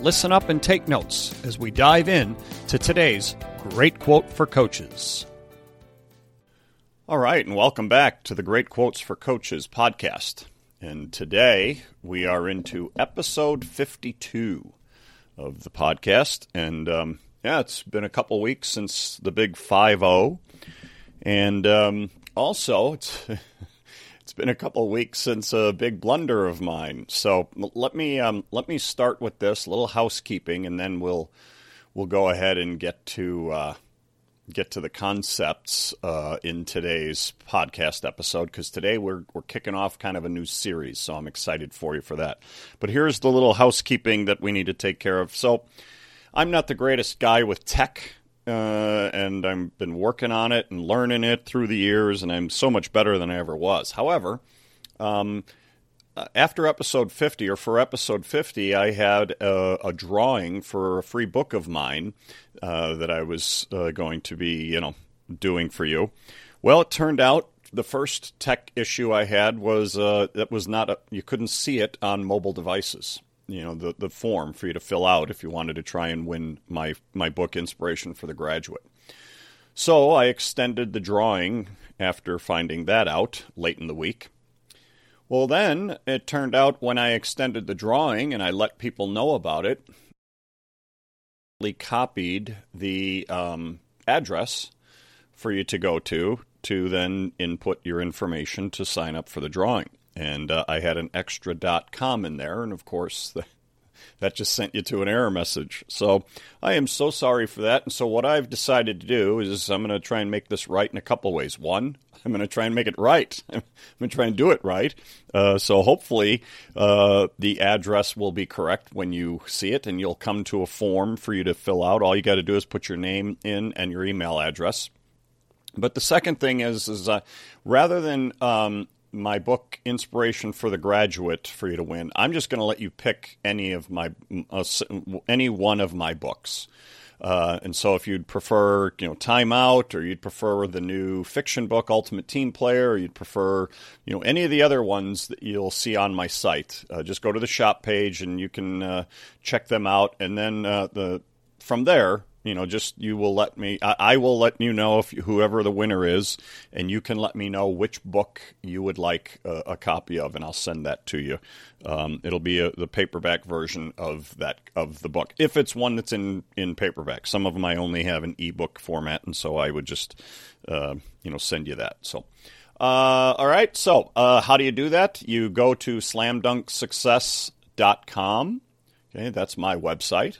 listen up, and take notes as we dive in to today's great quote for coaches. All right, and welcome back to the Great Quotes for Coaches podcast. And today we are into episode 52 of the podcast. And um, yeah, it's been a couple weeks since the big 5 0. And um, also, it's. It's been a couple weeks since a big blunder of mine, so let me um, let me start with this little housekeeping, and then we'll we'll go ahead and get to uh, get to the concepts uh, in today's podcast episode because today we're we're kicking off kind of a new series, so I'm excited for you for that. But here's the little housekeeping that we need to take care of. So I'm not the greatest guy with tech uh, and I've been working on it and learning it through the years, and I'm so much better than I ever was. However, um, uh, after episode 50, or for episode 50, I had a, a drawing for a free book of mine uh, that I was uh, going to be, you know, doing for you. Well, it turned out the first tech issue I had was uh, that was not a, you couldn't see it on mobile devices you know the the form for you to fill out if you wanted to try and win my my book inspiration for the graduate. So i extended the drawing after finding that out late in the week. Well then it turned out when i extended the drawing and i let people know about it copied the um, address for you to go to to then input your information to sign up for the drawing and uh, I had an extra .com in there, and of course the, that just sent you to an error message. So I am so sorry for that. And so what I've decided to do is I'm going to try and make this right in a couple ways. One, I'm going to try and make it right. I'm going to try and do it right. Uh, so hopefully uh, the address will be correct when you see it, and you'll come to a form for you to fill out. All you got to do is put your name in and your email address. But the second thing is, is uh, rather than um, my book inspiration for the graduate for you to win i'm just going to let you pick any of my uh, any one of my books. Uh, and so if you'd prefer you know time out or you'd prefer the new fiction book ultimate team player or you'd prefer you know any of the other ones that you'll see on my site uh, just go to the shop page and you can uh, check them out. And then uh, the from there you know, just you will let me, I, I will let you know if whoever the winner is, and you can let me know which book you would like a, a copy of, and I'll send that to you. Um, it'll be a, the paperback version of that of the book, if it's one that's in in paperback. Some of them I only have an ebook format, and so I would just, uh, you know, send you that. So. Uh, all right, so uh, how do you do that? You go to slamdunksuccess.com. Okay, that's my website.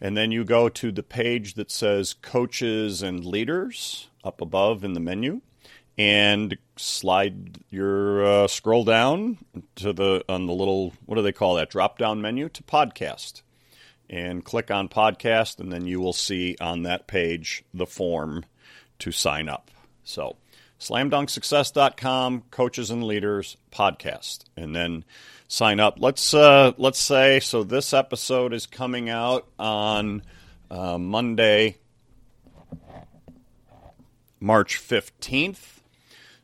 And then you go to the page that says coaches and leaders up above in the menu and slide your uh, scroll down to the on the little what do they call that drop down menu to podcast. And click on podcast and then you will see on that page the form to sign up. So slamdunksuccess.com coaches and leaders podcast. And then sign up. Let's uh, let's say so. This episode is coming out on uh, Monday, March fifteenth.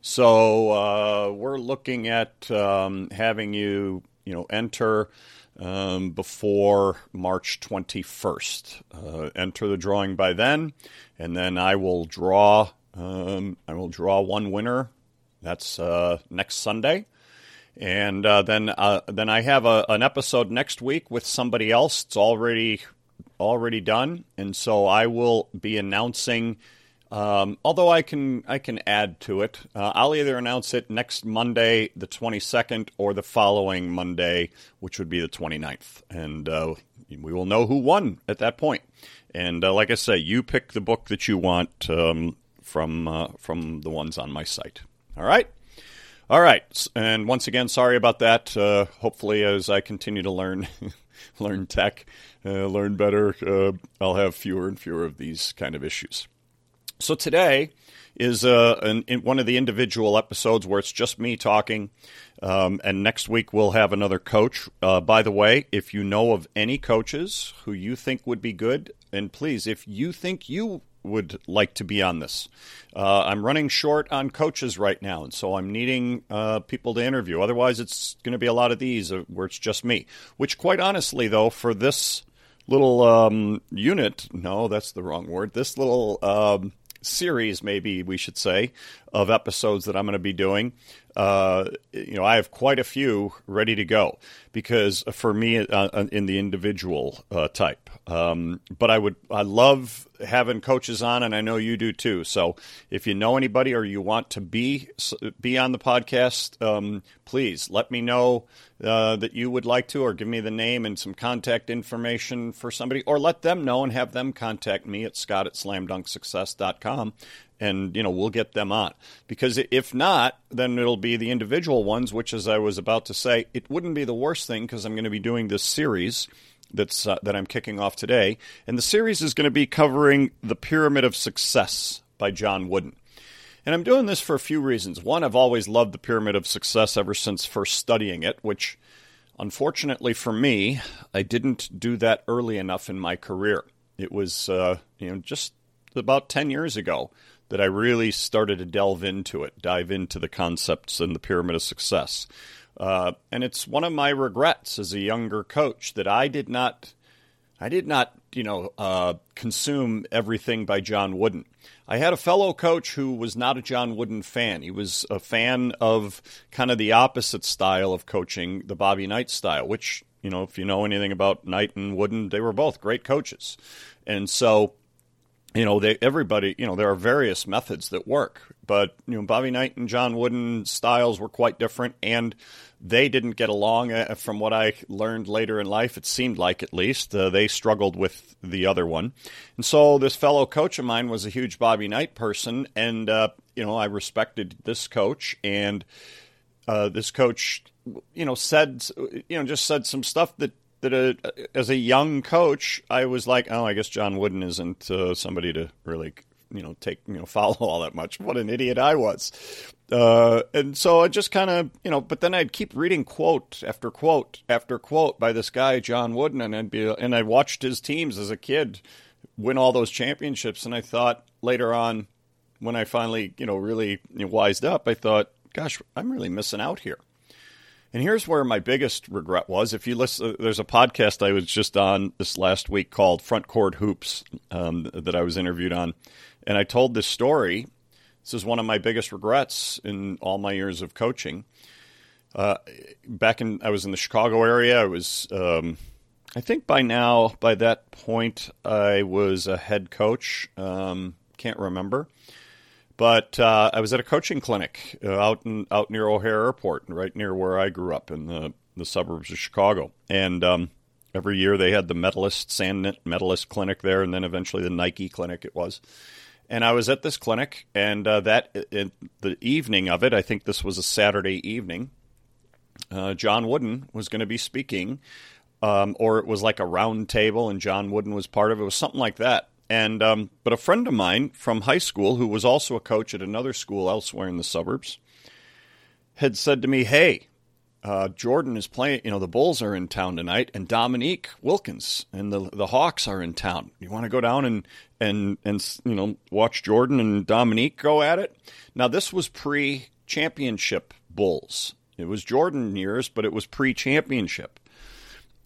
So uh, we're looking at um, having you you know enter. Um, before March 21st. Uh, enter the drawing by then, and then I will draw. Um, I will draw one winner. That's uh, next Sunday, and uh, then uh, then I have a, an episode next week with somebody else. It's already already done, and so I will be announcing. Um, although I can I can add to it, uh, I'll either announce it next Monday, the 22nd, or the following Monday, which would be the 29th, and uh, we will know who won at that point. And uh, like I say, you pick the book that you want um, from uh, from the ones on my site. All right. All right, and once again, sorry about that. Uh, hopefully, as I continue to learn, learn tech, uh, learn better, uh, I'll have fewer and fewer of these kind of issues. So today is uh, an, one of the individual episodes where it's just me talking, um, and next week we'll have another coach. Uh, by the way, if you know of any coaches who you think would be good, and please, if you think you would like to be on this. Uh, I'm running short on coaches right now, and so I'm needing uh, people to interview. Otherwise, it's going to be a lot of these uh, where it's just me. Which, quite honestly, though, for this little um, unit, no, that's the wrong word. This little um, series, maybe we should say, of episodes that I'm going to be doing. Uh, you know, I have quite a few ready to go because for me, uh, uh, in the individual uh, type. Um, but I would, I love having coaches on, and I know you do too. So if you know anybody or you want to be be on the podcast, um, please let me know uh, that you would like to, or give me the name and some contact information for somebody, or let them know and have them contact me at scott at slamdunksuccess.com and you know we'll get them on. Because if not then it'll be the individual ones which as i was about to say it wouldn't be the worst thing because i'm going to be doing this series that's uh, that i'm kicking off today. And the series is going to be covering the pyramid of success by john wooden. And i'm doing this for a few reasons. One i've always loved the pyramid of success ever since first studying it which unfortunately for me i didn't do that early enough in my career. It was uh, you know just about 10 years ago that I really started to delve into it, dive into the concepts and the pyramid of success. Uh, and it's one of my regrets as a younger coach that I did not, I did not, you know, uh, consume everything by John Wooden. I had a fellow coach who was not a John Wooden fan. He was a fan of kind of the opposite style of coaching, the Bobby Knight style, which, you know, if you know anything about Knight and Wooden, they were both great coaches. And so you know, they, everybody, you know, there are various methods that work, but you know, Bobby Knight and John Wooden styles were quite different, and they didn't get along. Uh, from what I learned later in life, it seemed like at least uh, they struggled with the other one, and so this fellow coach of mine was a huge Bobby Knight person, and uh, you know, I respected this coach, and uh, this coach, you know, said, you know, just said some stuff that that a, as a young coach, I was like, oh, I guess John Wooden isn't uh, somebody to really, you know, take, you know, follow all that much. What an idiot I was. Uh, and so I just kind of, you know, but then I'd keep reading quote after quote after quote by this guy, John Wooden, and I'd be, and I watched his teams as a kid win all those championships. And I thought later on, when I finally, you know, really you know, wised up, I thought, gosh, I'm really missing out here. And here's where my biggest regret was. If you listen, there's a podcast I was just on this last week called Front Court Hoops um, that I was interviewed on. And I told this story. This is one of my biggest regrets in all my years of coaching. Uh, back in, I was in the Chicago area. I was, um, I think by now, by that point, I was a head coach. Um, can't remember. But uh, I was at a coaching clinic uh, out in, out near O'Hare Airport, right near where I grew up in the the suburbs of Chicago. And um, every year they had the medalist sand medalist clinic there, and then eventually the Nike clinic it was. And I was at this clinic, and uh, that the evening of it, I think this was a Saturday evening. Uh, John Wooden was going to be speaking, um, or it was like a round table, and John Wooden was part of it. It was something like that. And um, but a friend of mine from high school, who was also a coach at another school elsewhere in the suburbs, had said to me, "Hey, uh, Jordan is playing. You know, the Bulls are in town tonight, and Dominique Wilkins and the the Hawks are in town. You want to go down and and and you know watch Jordan and Dominique go at it? Now, this was pre championship Bulls. It was Jordan years, but it was pre championship."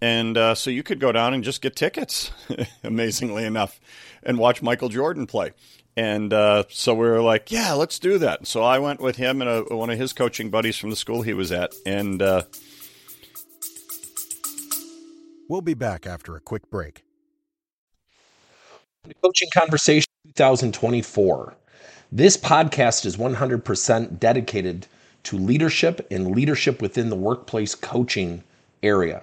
And uh, so you could go down and just get tickets, amazingly enough, and watch Michael Jordan play. And uh, so we were like, yeah, let's do that. So I went with him and a, one of his coaching buddies from the school he was at. And uh, we'll be back after a quick break. Coaching Conversation 2024. This podcast is 100% dedicated to leadership and leadership within the workplace coaching area.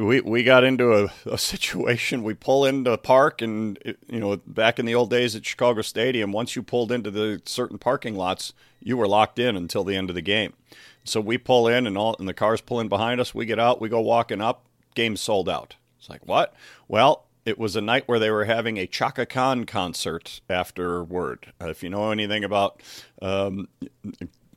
We we got into a, a, situation. We pull into a park, and you know, back in the old days at Chicago Stadium, once you pulled into the certain parking lots, you were locked in until the end of the game. So we pull in, and all and the cars pull in behind us. We get out, we go walking up. Game sold out. It's like what? Well, it was a night where they were having a Chaka Khan concert afterward. Uh, if you know anything about um,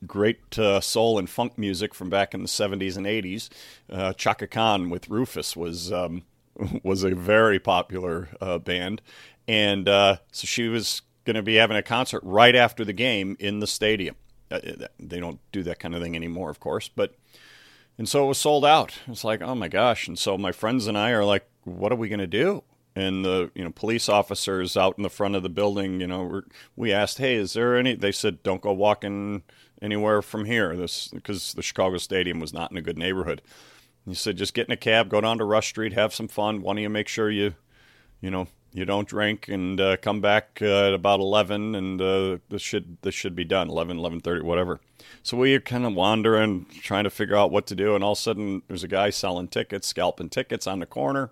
great uh, soul and funk music from back in the 70s and 80s. Uh, Chaka Khan with Rufus was um, was a very popular uh, band, and uh, so she was going to be having a concert right after the game in the stadium. Uh, they don't do that kind of thing anymore, of course, but and so it was sold out. It's like, oh my gosh! And so my friends and I are like, what are we going to do? and the you know police officers out in the front of the building you know we asked hey is there any they said don't go walking anywhere from here. This because the Chicago Stadium was not in a good neighborhood. He said, just get in a cab, go down to Rush Street, have some fun. One of you make sure you, you know, you don't drink and uh, come back uh, at about 11 and uh, this should this should be done 11 11:30 whatever so we are kind of wandering trying to figure out what to do and all of a sudden there's a guy selling tickets scalping tickets on the corner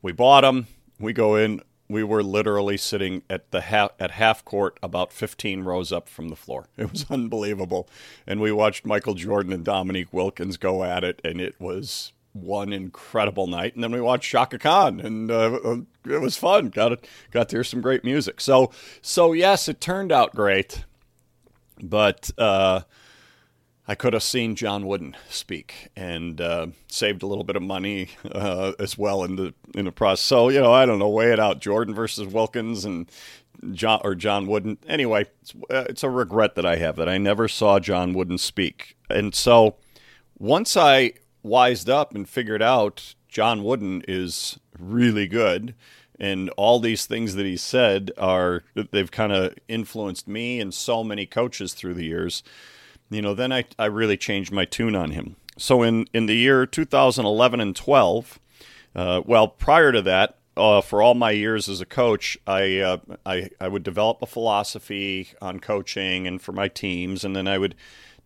we bought them we go in we were literally sitting at the half, at half court about 15 rows up from the floor. It was unbelievable. And we watched Michael Jordan and Dominique Wilkins go at it and it was one incredible night. And then we watched Chaka Khan and uh, it was fun. Got it got to hear some great music. So so yes, it turned out great. But uh, I could have seen John Wooden speak and uh, saved a little bit of money uh, as well in the in the process. So you know, I don't know, weigh it out. Jordan versus Wilkins and John or John Wooden. Anyway, it's, uh, it's a regret that I have that I never saw John Wooden speak. And so once I wised up and figured out John Wooden is really good and all these things that he said are they've kind of influenced me and so many coaches through the years you know, then I, I really changed my tune on him. So in, in the year 2011 and 12, uh, well, prior to that, uh, for all my years as a coach, I, uh, I I would develop a philosophy on coaching and for my teams, and then I would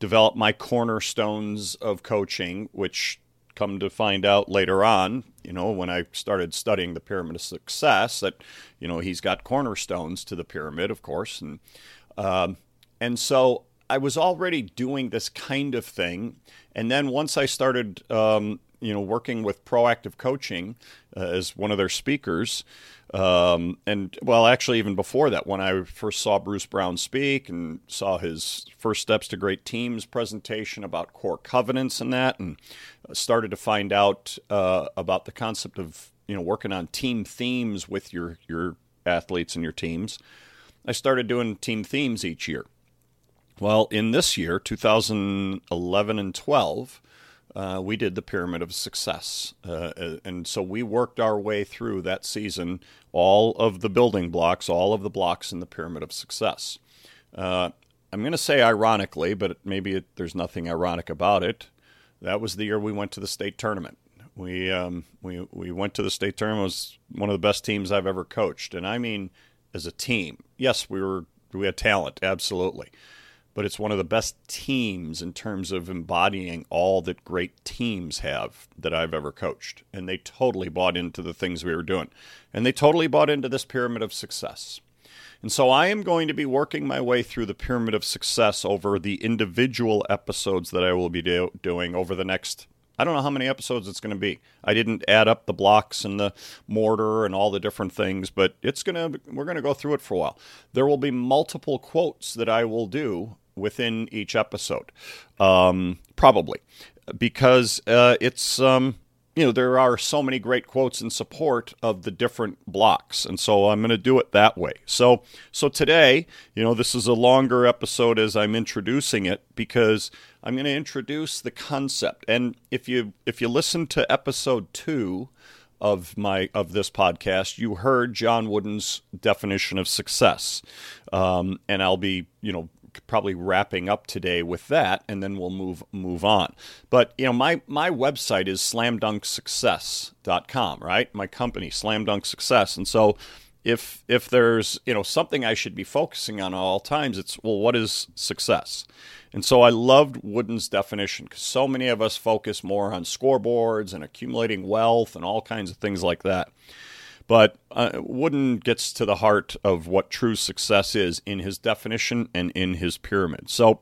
develop my cornerstones of coaching, which come to find out later on, you know, when I started studying the pyramid of success, that you know he's got cornerstones to the pyramid, of course, and um, and so I was already doing this kind of thing, and then once I started, um, you know, working with proactive coaching uh, as one of their speakers, um, and well, actually, even before that, when I first saw Bruce Brown speak and saw his first steps to great teams presentation about core covenants and that, and started to find out uh, about the concept of you know working on team themes with your your athletes and your teams. I started doing team themes each year. Well, in this year, 2011 and 12, uh, we did the Pyramid of Success. Uh, and so we worked our way through that season, all of the building blocks, all of the blocks in the Pyramid of Success. Uh, I'm going to say ironically, but maybe it, there's nothing ironic about it. That was the year we went to the state tournament. We, um, we, we went to the state tournament. It was one of the best teams I've ever coached. And I mean, as a team, yes, we were we had talent, absolutely but it's one of the best teams in terms of embodying all that great teams have that I've ever coached. And they totally bought into the things we were doing. And they totally bought into this pyramid of success. And so I am going to be working my way through the pyramid of success over the individual episodes that I will be do- doing over the next I don't know how many episodes it's going to be. I didn't add up the blocks and the mortar and all the different things, but it's going to we're going to go through it for a while. There will be multiple quotes that I will do within each episode, um, probably, because uh, it's um, you know there are so many great quotes in support of the different blocks, and so I'm going to do it that way. So so today, you know, this is a longer episode as I'm introducing it because I'm going to introduce the concept, and if you if you listen to episode two of my of this podcast, you heard John Wooden's definition of success, um, and I'll be you know probably wrapping up today with that, and then we'll move move on. But you know, my my website is slamdunksuccess.com, right? My company, Slam Dunk Success, and so if if there's you know something I should be focusing on at all times, it's well, what is success? And so I loved Wooden's definition because so many of us focus more on scoreboards and accumulating wealth and all kinds of things like that. But uh, Wooden gets to the heart of what true success is in his definition and in his pyramid. So,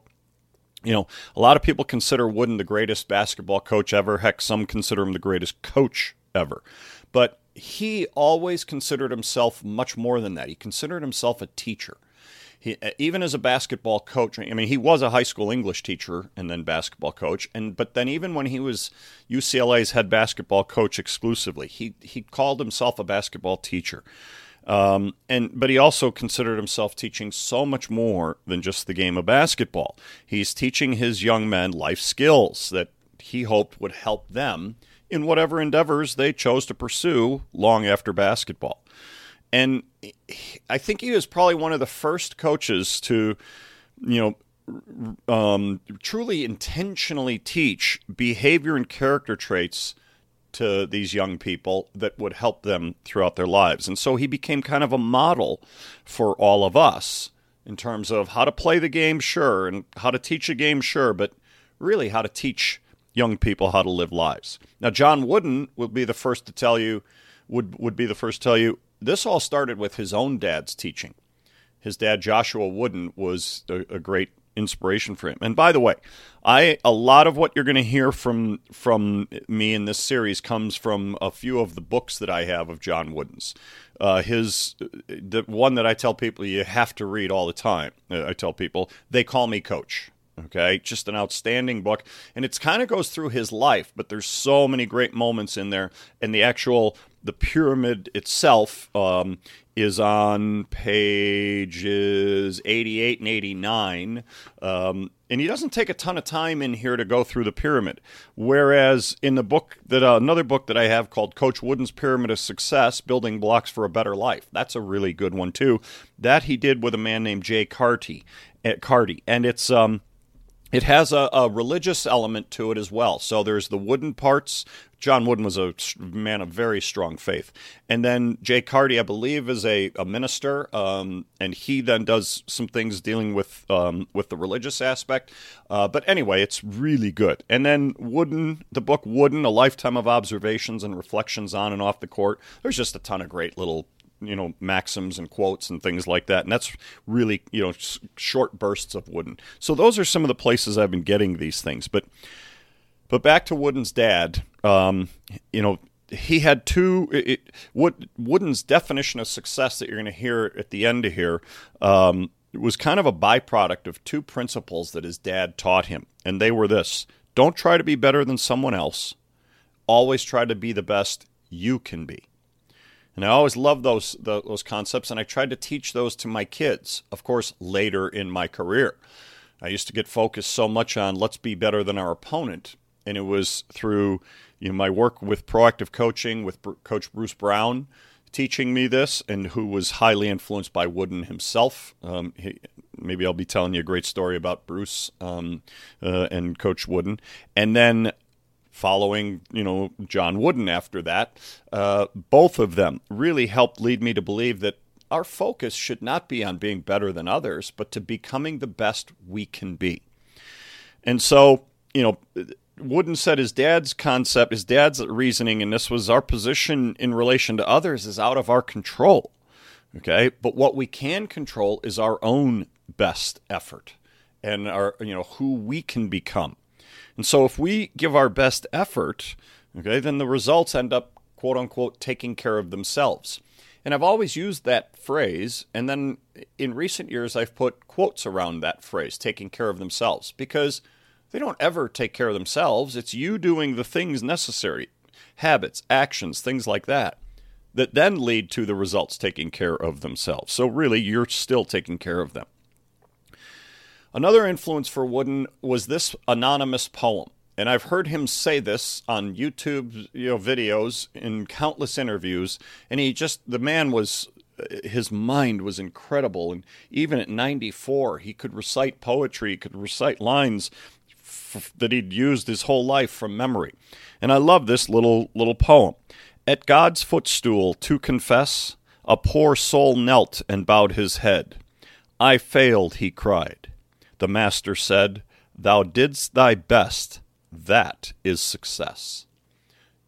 you know, a lot of people consider Wooden the greatest basketball coach ever. Heck, some consider him the greatest coach ever. But he always considered himself much more than that. He considered himself a teacher. He, uh, even as a basketball coach, I mean, he was a high school English teacher and then basketball coach. And but then even when he was UCLA's head basketball coach exclusively, he he called himself a basketball teacher. Um, and but he also considered himself teaching so much more than just the game of basketball. He's teaching his young men life skills that he hoped would help them in whatever endeavors they chose to pursue long after basketball. And I think he was probably one of the first coaches to, you know, um, truly intentionally teach behavior and character traits to these young people that would help them throughout their lives. And so he became kind of a model for all of us in terms of how to play the game, sure, and how to teach a game, sure, but really how to teach young people how to live lives. Now, John Wooden would be the first to tell you, would, would be the first to tell you, this all started with his own dad's teaching. His dad, Joshua Wooden, was a, a great inspiration for him. And by the way, I a lot of what you're going to hear from from me in this series comes from a few of the books that I have of John Wooden's. Uh, his the one that I tell people you have to read all the time. Uh, I tell people they call me coach. Okay, just an outstanding book, and it kind of goes through his life, but there's so many great moments in there, and the actual the pyramid itself um, is on pages 88 and 89. Um, and he doesn't take a ton of time in here to go through the pyramid. Whereas in the book that uh, another book that I have called Coach Wooden's Pyramid of Success: Building Blocks for a Better Life. That's a really good one too. That he did with a man named Jay Carty, at Carty, and it's um it has a, a, religious element to it as well. So there's the wooden parts. John Wooden was a man of very strong faith. And then Jay Carty, I believe, is a, a minister, um, and he then does some things dealing with um, with the religious aspect. Uh, but anyway, it's really good. And then Wooden, the book Wooden, A Lifetime of Observations and Reflections on and Off the Court. There's just a ton of great little you know maxims and quotes and things like that. And that's really you know short bursts of wooden. So those are some of the places i've been getting these things. But but back to wooden's dad um, you know he had two it, Wood, wooden's definition of success that you're going to hear at the end of here um, was kind of a byproduct of two principles that his dad taught him. And they were this don't try to be better than someone else. Always try to be the best you can be and I always loved those those concepts, and I tried to teach those to my kids. Of course, later in my career, I used to get focused so much on let's be better than our opponent, and it was through you know my work with proactive coaching with Coach Bruce Brown teaching me this, and who was highly influenced by Wooden himself. Um, he, maybe I'll be telling you a great story about Bruce um, uh, and Coach Wooden, and then following, you know, John Wooden after that, uh, both of them really helped lead me to believe that our focus should not be on being better than others, but to becoming the best we can be. And so, you know, Wooden said his dad's concept, his dad's reasoning, and this was our position in relation to others is out of our control. Okay. But what we can control is our own best effort and our, you know, who we can become. And so if we give our best effort, okay, then the results end up quote unquote taking care of themselves. And I've always used that phrase, and then in recent years I've put quotes around that phrase, taking care of themselves, because they don't ever take care of themselves. It's you doing the things necessary, habits, actions, things like that, that then lead to the results taking care of themselves. So really, you're still taking care of them. Another influence for Wooden was this anonymous poem. And I've heard him say this on YouTube you know, videos in countless interviews. And he just, the man was his mind was incredible. And even at 94, he could recite poetry, could recite lines f- that he'd used his whole life from memory. And I love this little little poem. At God's footstool to confess, a poor soul knelt and bowed his head. I failed, he cried. The master said, Thou didst thy best. That is success.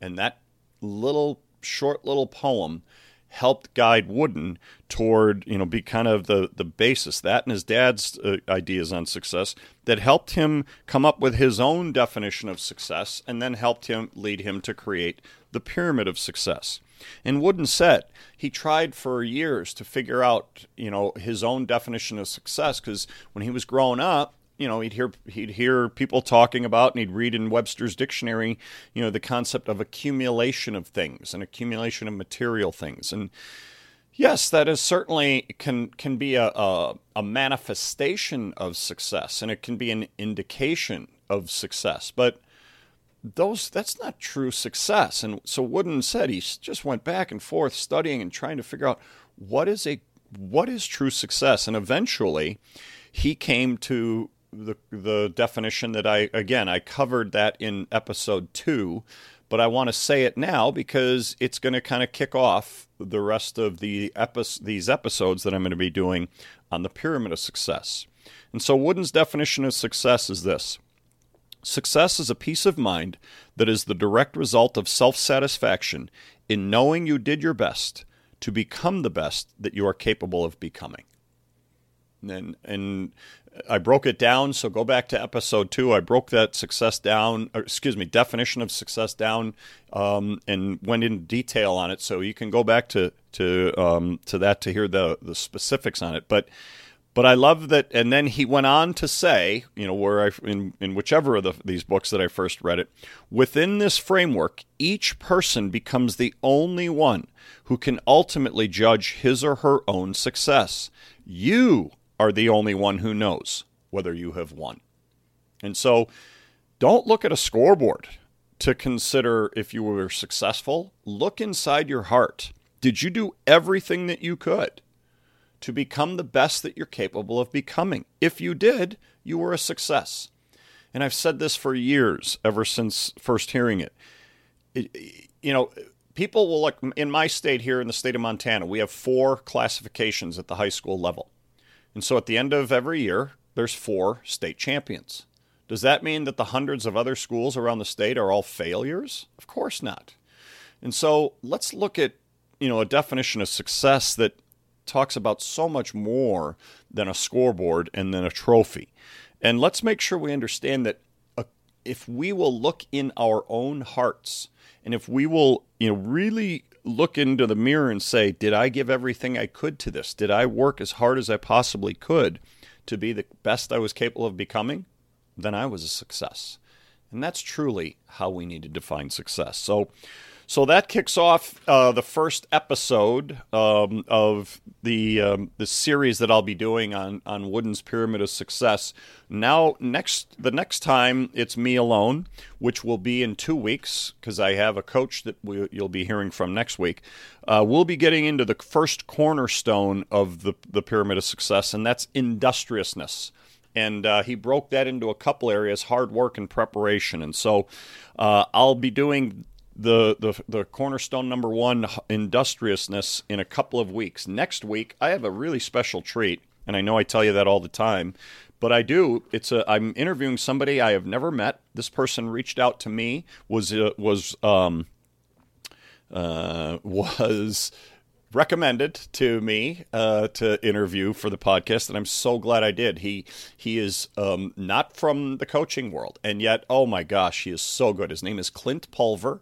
And that little short little poem helped guide Wooden toward, you know, be kind of the, the basis, that and his dad's uh, ideas on success, that helped him come up with his own definition of success and then helped him lead him to create the pyramid of success. And Wooden said he tried for years to figure out, you know, his own definition of success because when he was growing up, you know, he'd hear he'd hear people talking about, and he'd read in Webster's dictionary, you know, the concept of accumulation of things and accumulation of material things, and yes, that is certainly can can be a, a, a manifestation of success, and it can be an indication of success, but those that's not true success. And so Wooden said he just went back and forth studying and trying to figure out what is a what is true success, and eventually he came to the the definition that I again I covered that in episode two, but I want to say it now because it's going to kind of kick off the rest of the these episodes that I'm going to be doing on the pyramid of success. And so Wooden's definition of success is this. Success is a peace of mind that is the direct result of self satisfaction in knowing you did your best to become the best that you are capable of becoming. And, and I broke it down. So go back to episode two. I broke that success down, excuse me, definition of success down, um, and went in detail on it. So you can go back to to um, to that to hear the the specifics on it. But but I love that. And then he went on to say, you know, where I in in whichever of the, these books that I first read it, within this framework, each person becomes the only one who can ultimately judge his or her own success. You are the only one who knows whether you have won. And so don't look at a scoreboard to consider if you were successful. Look inside your heart. Did you do everything that you could to become the best that you're capable of becoming? If you did, you were a success. And I've said this for years, ever since first hearing it. it you know, people will look in my state here in the state of Montana, we have four classifications at the high school level. And so at the end of every year, there's four state champions. Does that mean that the hundreds of other schools around the state are all failures? Of course not. And so let's look at, you know, a definition of success that talks about so much more than a scoreboard and then a trophy. And let's make sure we understand that uh, if we will look in our own hearts and if we will, you know, really look into the mirror and say, Did I give everything I could to this? Did I work as hard as I possibly could to be the best I was capable of becoming? Then I was a success. And that's truly how we need to define success. So, so that kicks off uh, the first episode um, of the um, the series that I'll be doing on on Wooden's Pyramid of Success. Now, next the next time it's me alone, which will be in two weeks because I have a coach that we, you'll be hearing from next week. Uh, we'll be getting into the first cornerstone of the the Pyramid of Success, and that's industriousness and uh, he broke that into a couple areas hard work and preparation and so uh, i'll be doing the, the the cornerstone number one industriousness in a couple of weeks. Next week, I have a really special treat, and I know I tell you that all the time, but I do. It's a I'm interviewing somebody I have never met. This person reached out to me was uh, was um uh, was recommended to me uh, to interview for the podcast, and I'm so glad I did. He he is um, not from the coaching world, and yet, oh my gosh, he is so good. His name is Clint Pulver.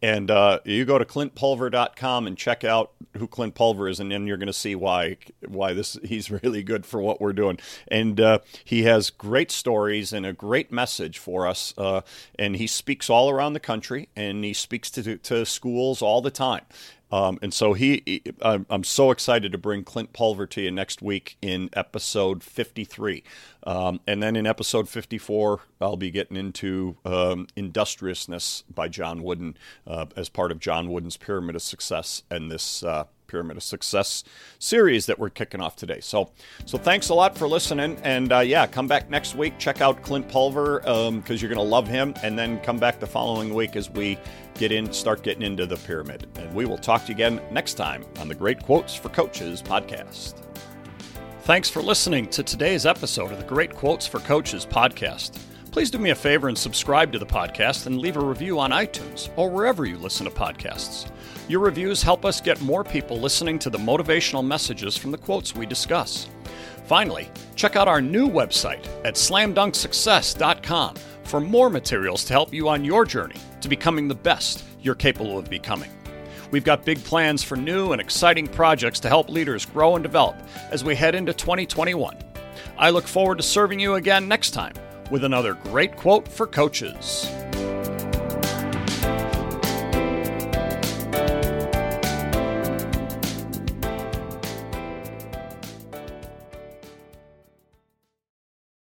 And uh, you go to clintpulver.com and check out who Clint Pulver is, and then you're going to see why why this he's really good for what we're doing. And uh, he has great stories and a great message for us. Uh, and he speaks all around the country, and he speaks to to schools all the time. Um, and so he, I'm, so excited to bring Clint Pulver to you next week in episode 53. Um, and then in episode 54, I'll be getting into um, Industriousness by John Wooden uh, as part of John Wooden's Pyramid of Success and this, uh, Pyramid of Success series that we're kicking off today. So, so thanks a lot for listening, and uh, yeah, come back next week. Check out Clint Pulver because um, you're going to love him, and then come back the following week as we get in, start getting into the pyramid. And we will talk to you again next time on the Great Quotes for Coaches podcast. Thanks for listening to today's episode of the Great Quotes for Coaches podcast. Please do me a favor and subscribe to the podcast and leave a review on iTunes or wherever you listen to podcasts. Your reviews help us get more people listening to the motivational messages from the quotes we discuss. Finally, check out our new website at slamdunksuccess.com for more materials to help you on your journey to becoming the best you're capable of becoming. We've got big plans for new and exciting projects to help leaders grow and develop as we head into 2021. I look forward to serving you again next time with another great quote for coaches.